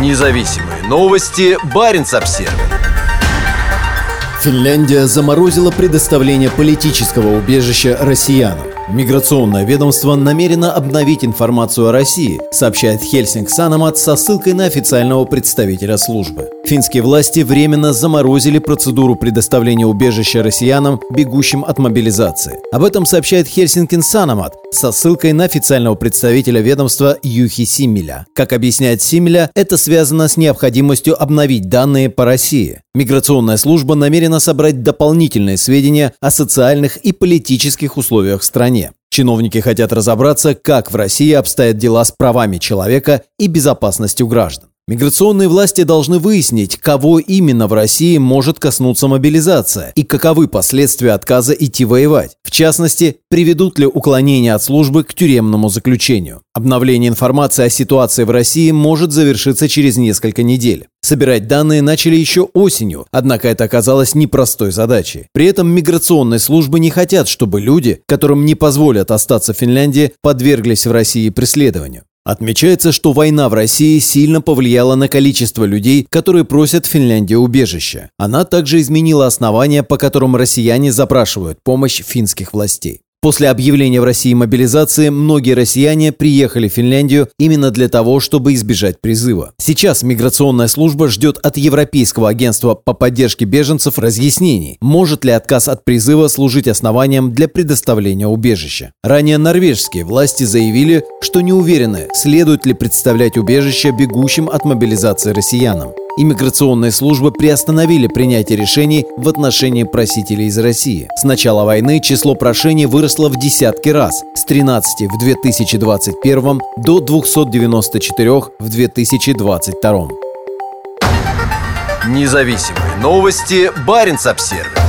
Независимые новости. Барин обсерва Финляндия заморозила предоставление политического убежища россиянам. Миграционное ведомство намерено обновить информацию о России, сообщает Хельсинг Санамат со ссылкой на официального представителя службы. Финские власти временно заморозили процедуру предоставления убежища россиянам, бегущим от мобилизации. Об этом сообщает Хельсинкин Санамат со ссылкой на официального представителя ведомства Юхи Симеля. Как объясняет Симеля, это связано с необходимостью обновить данные по России. Миграционная служба намерена собрать дополнительные сведения о социальных и политических условиях в стране. Чиновники хотят разобраться, как в России обстоят дела с правами человека и безопасностью граждан. Миграционные власти должны выяснить, кого именно в России может коснуться мобилизация и каковы последствия отказа идти воевать. В частности, приведут ли уклонения от службы к тюремному заключению. Обновление информации о ситуации в России может завершиться через несколько недель. Собирать данные начали еще осенью, однако это оказалось непростой задачей. При этом миграционные службы не хотят, чтобы люди, которым не позволят остаться в Финляндии, подверглись в России преследованию. Отмечается, что война в России сильно повлияла на количество людей, которые просят в Финляндии убежище. Она также изменила основания, по которым россияне запрашивают помощь финских властей. После объявления в России мобилизации многие россияне приехали в Финляндию именно для того, чтобы избежать призыва. Сейчас миграционная служба ждет от Европейского агентства по поддержке беженцев разъяснений, может ли отказ от призыва служить основанием для предоставления убежища. Ранее норвежские власти заявили, что не уверены, следует ли представлять убежище бегущим от мобилизации россиянам. Иммиграционные службы приостановили принятие решений в отношении просителей из России. С начала войны число прошений выросло в десятки раз – с 13 в 2021 до 294 в 2022. Независимые новости. Барин обсервис